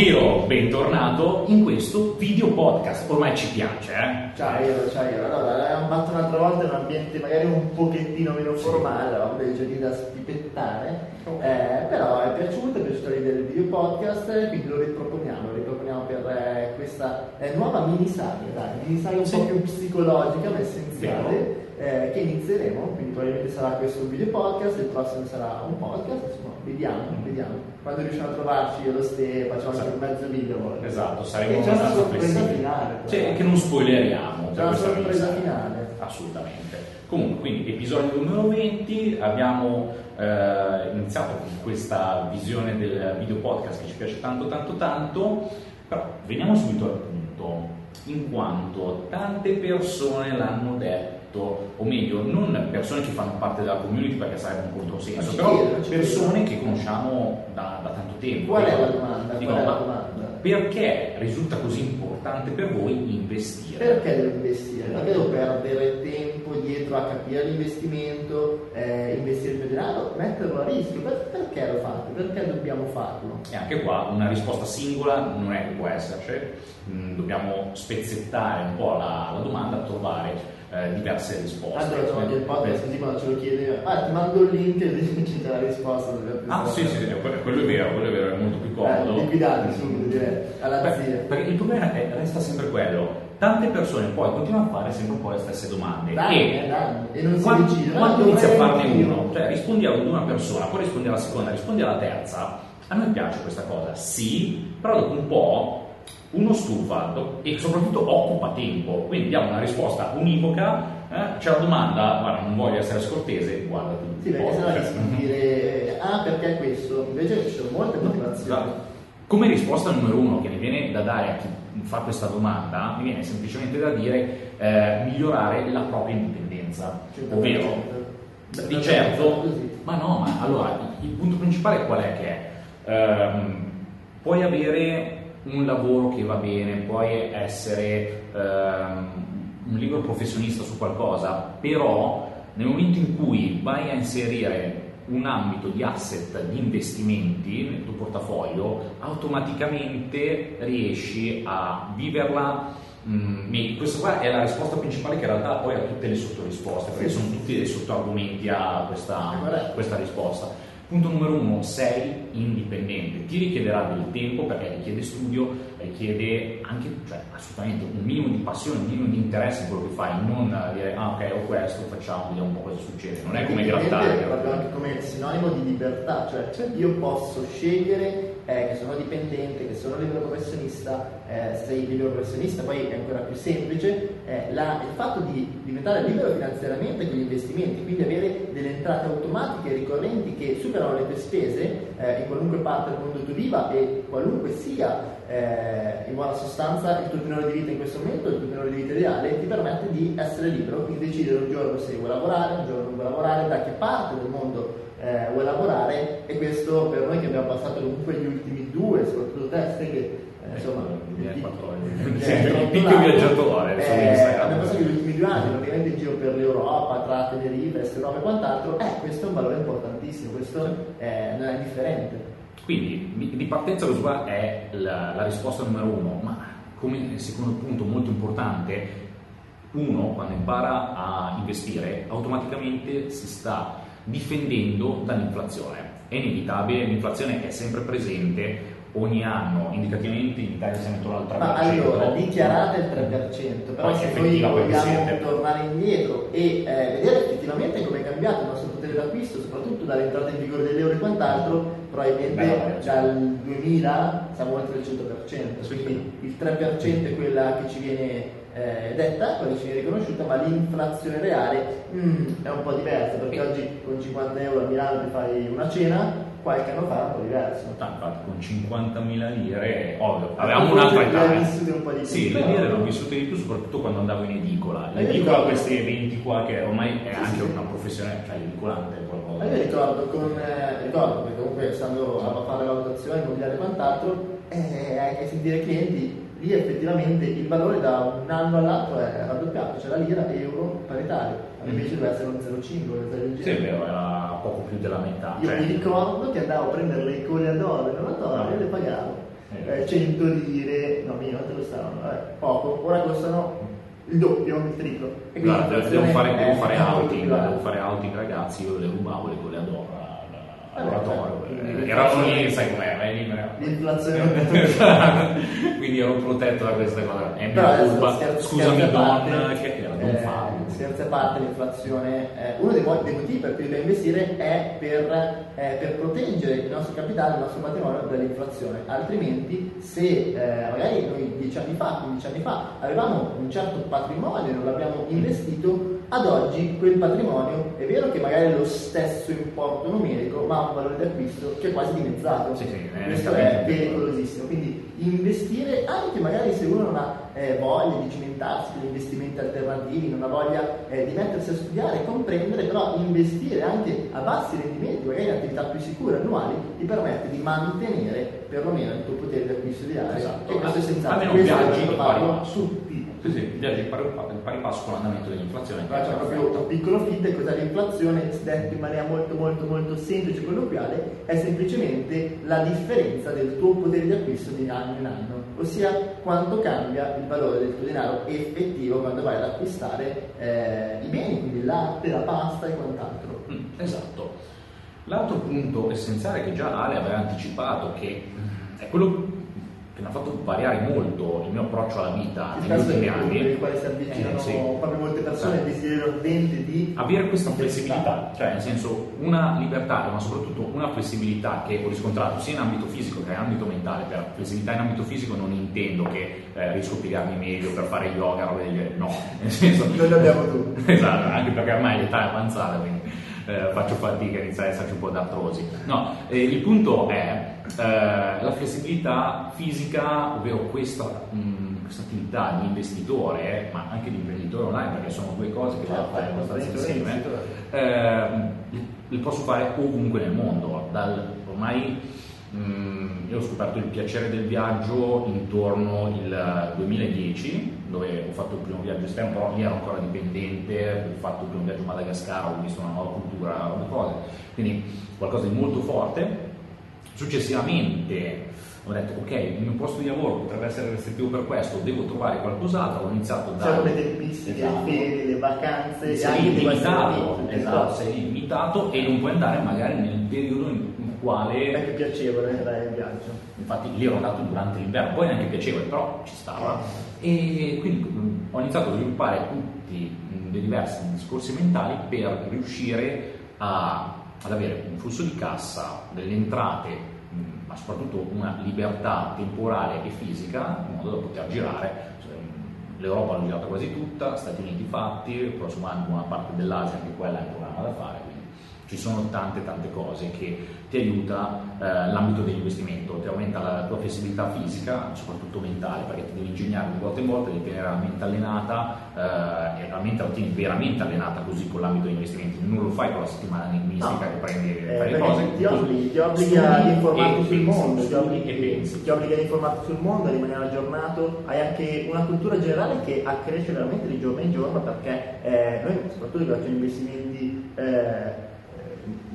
Hiro, bentornato in questo video podcast. Ormai ci piace, eh? Ciao Hiro, ciao Hiro. Allora, abbiamo fatto un'altra volta in un ambiente magari un pochettino meno formale, avevamo dei giochi da spipettare, eh, però è piaciuto, è piaciuto l'idea del video podcast, quindi lo riproponiamo, lo riproponiamo per eh, questa eh, nuova mini saga, dai, mini saga un Sì. po' più psicologica ma essenziale. Eh, che inizieremo, quindi probabilmente sarà questo un video podcast, il prossimo sarà un podcast, insomma, vediamo, vediamo. Quando riusciamo a trovarci io e lo Ste facciamo anche un mezzo video. Esatto, E saremo c'è una sorpresa finale. Cioè, che non spoileriamo. C'è una sorpresa mini saga. finale. Assolutamente. Comunque, quindi episodio numero 20, abbiamo eh, iniziato con questa visione del video podcast che ci piace tanto tanto tanto, però veniamo subito al punto, in quanto tante persone l'hanno detto, o meglio, non persone che fanno parte della community perché sarebbe un controsenso, però persone che conosciamo da, da tanto tempo. Qual è la domanda? dico, è la ma domanda? Perché risulta così importante per voi investire? Perché devo investire? Perché devo perdere tempo dietro a capire l'investimento, eh, investire il mio denaro, metterlo a rischio? Per- perché lo fate? Perché dobbiamo farlo? E anche qua una risposta singola non è che può esserci, Mm, dobbiamo spezzettare un po' la, la domanda, trovare eh, diverse risposte. Tanto facciamo anche il podcast così quando ce lo chiede, ah ti mando il link e c'è la risposta. Ah sì, sì, sì, quello è vero, quello è vero, è molto più comodo. Eh, liquidati subito, direi, alla Beh, zia. perché il problema è, resta sempre quello, tante persone poi continuano a fare sempre un po' le stesse domande Danni, e eh. E non si quando, decide. quando Ah, inizi a farne anch'io. uno, cioè rispondi ad una persona, poi rispondi alla seconda, rispondi alla terza, a noi piace questa cosa, sì, però dopo un po' uno stufa do- e soprattutto occupa tempo, quindi diamo una risposta univoca, eh, c'è la domanda, guarda non voglio essere scortese, guardati. Sì, perché sennò rischi di dire, ah perché questo? Invece ci sono molte motivazioni. Come risposta numero uno che mi viene da dare a chi fa questa domanda, mi viene semplicemente da dire eh, migliorare la propria indipendenza, 100%. ovvero di certo, ma no, ma allora il, punto principale qual è che ehm, puoi avere un lavoro che va bene, puoi essere ehm, un libero professionista su qualcosa, però nel momento in cui vai a inserire un ambito di asset di investimenti nel tuo portafoglio, automaticamente riesci a viverla Mm, questa qua è la risposta principale che in realtà poi ha tutte le sottorisposte, perché sono tutti dei sottoargomenti a questa, questa risposta. Punto numero uno, sei indipendente, ti richiederà del tempo perché richiede studio, richiede anche cioè, assolutamente un minimo di passione, un minimo di interesse in quello che fai, non dire ah ok ho questo, facciamo, vediamo un po' cosa succede, non è come grattare. è proprio anche come sinonimo di libertà, cioè io posso scegliere eh, che sono dipendente, che sono libero professionista, eh, sei libero professionista, poi è ancora più semplice, eh, la- il fatto di diventare libero finanziariamente con gli investimenti, quindi avere delle entrate automatiche ricorrenti che superano le tue spese eh, in qualunque parte del mondo tu viva e qualunque sia eh, in buona sostanza il tuo tenore di vita in questo momento, il tuo tenore di vita ideale, ti permette di essere libero, quindi decidere un giorno se vuoi lavorare, un giorno non vuoi lavorare, da che parte del mondo eh, vuoi lavorare e questo per noi che abbiamo passato comunque gli ultimi due, soprattutto te, Ste, che eh, insomma Eh, Sì, di- il di- viaggiatore eh, abbiamo passato gli ultimi due anni praticamente in giro per l'Europa, tra Tenerife, Europa e quant'altro, eh, questo è un valore importantissimo, questo eh, non è differente. Quindi di partenza questo qua è la, la risposta numero uno, ma come secondo punto molto importante, uno quando impara a investire automaticamente si sta difendendo dall'inflazione. È inevitabile, l'inflazione è sempre presente, ogni anno indicativamente in Italia siamo intorno al 3%. Ma allora, dichiarate il 3%, però Poi se noi vogliamo tornare indietro e eh, vedere effettivamente come è cambiato il nostro potere d'acquisto, soprattutto dall'entrata in vigore dell'euro e quant'altro, probabilmente Beh, certo. dal 2000 siamo oltre il 100%, Sì, quindi il 3% è quella che ci viene eh, detta, quella che ci viene riconosciuta, ma l'inflazione reale mm, è un po' diversa, perché oggi con 50 euro a Milano ti fai una cena, qualche anno fa era un po' diverso. Infatti con 50.000 lire, ovvio, avevamo un'altra Le età. eh. vissute un po' di più, Sì, le lire l'ho vissute di più soprattutto quando andavo in edicola. L'edicola questi eventi qua che ormai è Sì, anche sì. una professione, cioè l'edicolante è. Ma io ricordo, con, eh, ricordo perché comunque stando a fare la valutazione immobiliare e quant'altro, eh, hai sentire clienti, lì effettivamente il valore da un anno all'altro è raddoppiato, cioè la lira euro paritario, invece deve essere un 0,5 o del Mm. Sì, è vero, era poco più della metà. Io cioè- mi ricordo che andavo a prendere le icone ad oro in oratorio e le pagavo. eh, 100 lire, no meno, quanto costavano? Eh, poco, ora costano il doppio, il triplo. Guarda, devo fare, devo fare outing, devo fare outing ragazzi, io le rubavo le con le adoro laboratorio. Eh, erano lì, sai com'era, è libero. L'inflazione Quindi ero protetto da queste cose. È mia colpa. Scherzo, Scusami, Don, che era Don eh, Fabio. Scherzi a parte, l'inflazione, eh, uno dei, dei, motivi per cui dobbiamo investire è per, eh, per, proteggere il nostro capitale, il nostro patrimonio dall'inflazione. Altrimenti, se eh, magari noi dieci anni fa, 15 anni fa, avevamo un certo patrimonio e non l'abbiamo investito, ad oggi quel patrimonio è vero che magari è lo stesso importo numerico, ma ha un valore d'acquisto che è quasi dimezzato. Sì, sì, Questo è pericolosissimo. Quindi investire, anche magari se uno non ha eh, voglia di cimentarsi con investimenti alternativi, non ha voglia eh, di mettersi a studiare comprendere, però investire anche a bassi rendimenti, magari in attività più sicure annuali, ti permette di mantenere perlomeno il tuo potere di acquisto di area. Esatto. E questo è senz'altro. Questo viaggi è farlo tutti sì, sì, viaggi pari, pari passo con l'andamento dell'inflazione. Faccio cioè, proprio un piccolo feedback, cos'è l'inflazione? Detto in maniera molto molto molto semplice e colloquiale, è semplicemente la differenza del tuo potere di acquisto di anno in anno, ossia quanto cambia il valore del tuo denaro effettivo quando vai ad acquistare eh, i beni, quindi il latte, la pasta e quant'altro. Mm, esatto. L'altro punto essenziale che già Ale aveva anticipato, che è quello che mi ha fatto variare molto il mio approccio alla vita negli ultimi anni. Per il quale si avvicinano eh, sì. proprio molte persone, il desiderio ardente di avere questa flessibilità, cioè nel senso una libertà, ma soprattutto una flessibilità che ho riscontrato sia in ambito fisico che in ambito mentale. Per flessibilità in ambito fisico non intendo che eh, riesco a piegarmi meglio per fare yoga, del genere, no, nel senso. Noi l'abbiamo tu. esatto, anche perché ormai l'età è avanzata, quindi eh, faccio fatica, inizia a esserci un po' d'artrosi. No, eh, il punto è eh, la flessibilità fisica, ovvero questa, mh, questa, attività di investitore, ma anche di imprenditore online, perché sono due cose che devo fare abbastanza insieme, eh, le posso fare ovunque nel mondo. Dal, ormai Mm, io ho scoperto il piacere del viaggio intorno al 2010, dove ho fatto il primo viaggio esterno, però lì ero ancora dipendente, ho fatto il primo viaggio a Madagascar, ho visto una nuova cultura, nuove cose, quindi qualcosa di molto forte. Successivamente ho detto ok, il mio posto di lavoro potrebbe essere restrittivo per questo, devo trovare qualcos'altro, ho iniziato da... C'erano le tempistiche, esatto. le ferie, le vacanze, sei limitato, esatto, sei limitato e non puoi andare magari nel periodo in quale... È più piacevole andare in viaggio. Infatti lì ero andato durante l'inverno, poi neanche piacevole, però ci stava. E quindi mm, ho iniziato a sviluppare tutti mm, dei diversi discorsi mentali per riuscire a, ad avere un flusso di cassa, delle entrate, mm, ma soprattutto una libertà temporale e fisica in modo da poter girare. Cioè, L'Europa l'ho girata quasi tutta, Stati Uniti fatti, il prossimo anno una parte dell'Asia, anche quella è un programma da fare ci sono tante tante cose che ti aiuta eh, l'ambito dell'investimento, ti aumenta la tua flessibilità fisica, soprattutto mentale, perché ti devi ingegnare di volta in volta, devi tenere la mente allenata eh, e la mente la tieni veramente allenata così con l'ambito degli investimenti, non lo fai con la settimana enigmistica no. che prendi eh, fai le cose. Ti, obblighi, ti obbliga ad informarti sul mondo, ti obbliga, ti obbliga ad informarti sul mondo, a rimanere aggiornato, hai anche una cultura generale che accresce veramente di giorno in giorno perché eh, noi soprattutto che facciamo investimenti eh,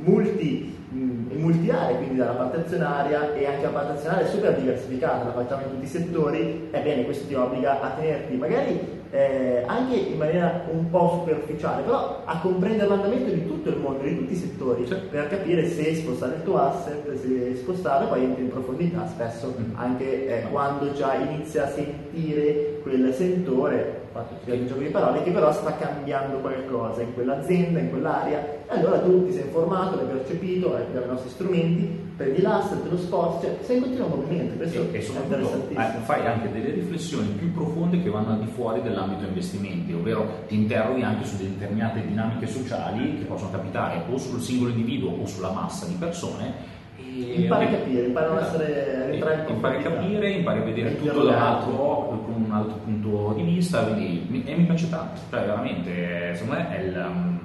multi, in multi aree, quindi dalla parte azionaria e anche la parte azionaria è super diversificata, la facciamo in tutti i settori, ebbene questo ti obbliga a tenerti magari eh, anche in maniera un po' superficiale, però a comprendere l'andamento di tutto il mondo, di tutti i settori, cioè, per capire se spostare il tuo asset, se spostare, poi entri in profondità, spesso mm. anche eh, quando già inizia a sentire quel sentore fatto un gioco di parole, che però sta cambiando qualcosa in quell'azienda, in quell'area, e allora tu ti sei informato, l'hai percepito, hai i nostri strumenti, prendi l'asset, lo sposti, cioè sei in continuo movimento, questo e, e soprattutto eh, fai anche delle riflessioni più profonde che vanno al di fuori dell'ambito investimenti, ovvero ti interroghi anche su determinate dinamiche sociali che possono capitare o sul singolo individuo o sulla massa di persone impari a capire, impari a essere entrare impari a capire, impari a vedere tutto da un altro, con un altro punto di vista, quindi, e mi piace tanto, cioè veramente secondo me è il, um,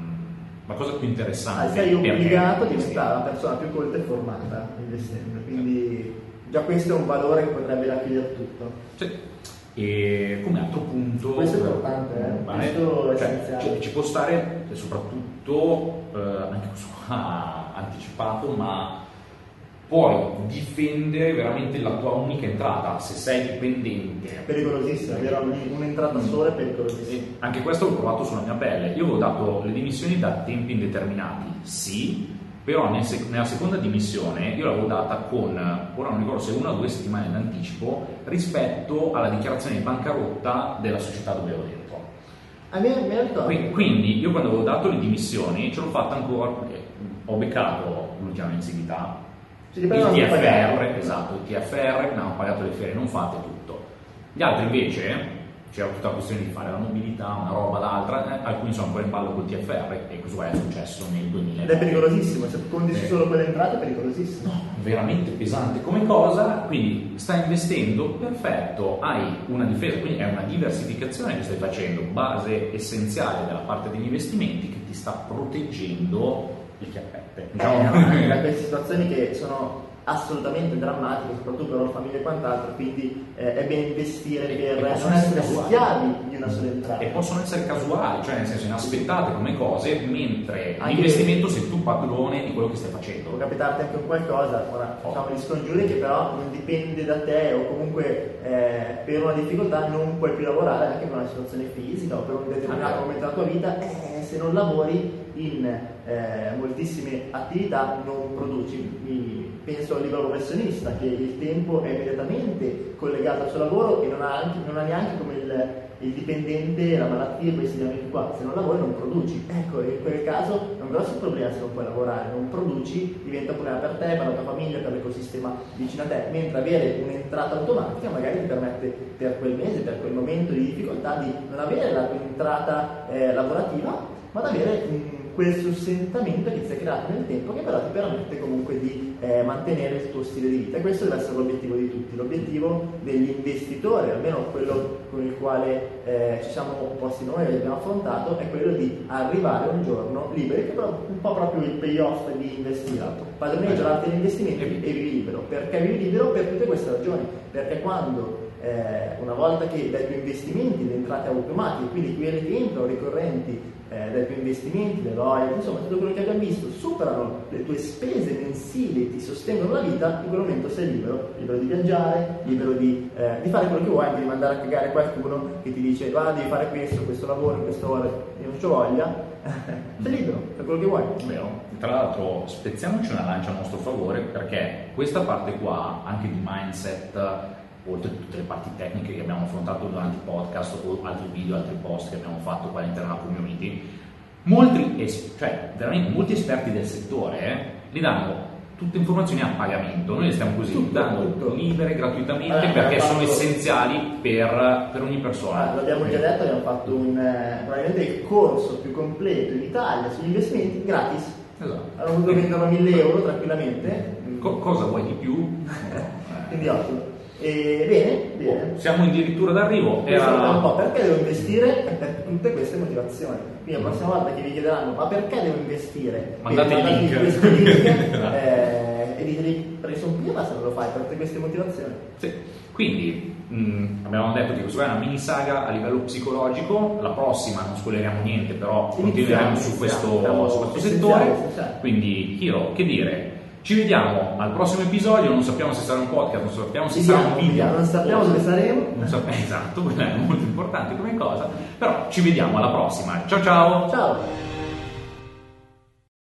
la cosa più interessante. Ah, sei obbligato a diventare una persona più colta e formata investendo, quindi già questo è un valore che potrebbe racchiudere tutto. Sì. E come altro punto, questo è importante, eh? vale, questo è cioè, essenziale. Ci, ci, può stare soprattutto, eh, anche questo qua anticipato, ma puoi difendere veramente la tua unica entrata se sei dipendente. Pericolosissimo, avere un'entrata sola è pericolosissimo. Anche questo l'ho provato sulla mia pelle. Io avevo dato le dimissioni da tempi indeterminati, sì, però nella seconda dimissione io l'avevo data con, ora non ricordo se una o due settimane in anticipo rispetto alla dichiarazione di bancarotta della società dove ero dentro. A me, me ricordo. Quindi io quando avevo dato le dimissioni ce l'ho fatta ancora perché ho beccato l'ultima mensilità il TFR, esatto, il TFR, ho pagato le ferie non fatte, tutto. Gli altri invece c'era tutta la questione di fare la mobilità, una roba, l'altra, eh, alcuni sono ancora in ballo col TFR e questo è successo nel 2000. Ed è pericolosissimo, se conti eh. solo quelle entrate è pericolosissimo. No, veramente pesante come cosa, quindi stai investendo, perfetto, hai una difesa, quindi è una diversificazione che stai facendo, base essenziale della parte degli investimenti che ti sta proteggendo il chiappette. Diciamo. Eh, no, queste situazioni che sono assolutamente drammatiche, soprattutto per le famiglie e quant'altro, quindi eh, è bene investire e, per non essere schiavi di una sola entrata. E possono essere casuali, cioè nel senso inaspettate come cose, mentre anche l'investimento sei tu padrone di quello che stai facendo. Può capitarti anche un qualcosa, ora oh. facciamo gli scongiuri che però non dipende da te o comunque eh, per una difficoltà non puoi più lavorare anche per una situazione fisica o per un determinato ah, momento della tua vita, eh, se non lavori in eh, moltissime attività non produci. Penso al libero professionista che il tempo è immediatamente collegato al suo lavoro e non ha, anche, non ha neanche come il, il, dipendente la malattia e questi elementi qua. Se non lavori non produci. Ecco, in quel caso è un grosso problema se non puoi lavorare, non produci, diventa un problema per te, per la tua famiglia, per l'ecosistema vicino a te, mentre avere un'entrata automatica magari ti permette per quel mese, per quel momento di difficoltà di non avere la tua entrata eh, lavorativa, ma ad avere un quel sostentamento che si è creato nel tempo che però ti permette comunque di eh, mantenere il tuo stile di vita. E questo deve essere l'obiettivo di tutti, l'obiettivo degli investitori, almeno quello con il quale eh, ci siamo posti noi e abbiamo affrontato, è quello di arrivare un giorno liberi, che è un po' proprio il payoff di investire, padroneggio l'arte degli investimenti e vivi libero. Perché vivi libero? Per tutte queste ragioni, perché quando eh, una volta che dai tuoi investimenti le entrate automatiche, quindi quelle che entrano ricorrenti eh, dai tuoi investimenti, le royalty, insomma tutto quello che abbiamo visto, superano le tue spese mensili, ti sostengono la vita, in quel momento sei libero, libero di viaggiare, libero di, eh, di fare quello che vuoi, di mandare a cagare qualcuno che ti dice va, devi fare questo, questo lavoro, in queste ore, io non ci voglia, sei libero, fai quello che vuoi. Vero. Tra l'altro spezziamoci una lancia a nostro favore perché questa parte qua, anche di mindset, oltre a tutte le parti tecniche che abbiamo affrontato durante il podcast o altri video, altri post che abbiamo fatto qua all'interno della community, molti, cioè, veramente molti esperti del settore eh, li danno tutte informazioni a pagamento, noi le stiamo così tutto, dando tutto. libere gratuitamente allora, perché fatto... sono essenziali per, per ogni persona. Allora, l'abbiamo già detto, abbiamo fatto un, eh, probabilmente il corso più completo in Italia sugli investimenti gratis. Esatto. Hanno potuto venderlo a 1000 euro tranquillamente. Co- cosa vuoi di più? Quindi ottimo. E bene, bene. Siamo addirittura d'arrivo. Era... Un po' perché devo investire? Per tutte queste motivazioni. Quindi la prossima volta che vi chiederanno ma perché devo investire? Mandate il link. Questo link eh, e diteli perché sono prima se non lo fai per tutte queste motivazioni. Sì. Quindi mh, mm, abbiamo detto che questa è una mini saga a livello psicologico, la prossima non spoileriamo niente, però iniziamo, continueremo su questo, su questo settore. Quindi Hiro, che dire? Ci vediamo al prossimo episodio, non sappiamo se sarà un podcast, non sappiamo se sarà un video. Non sappiamo dove saremo. Non sappiamo, esatto, quella è molto importante come cosa. Però ci vediamo alla prossima. Ciao ciao! Ciao!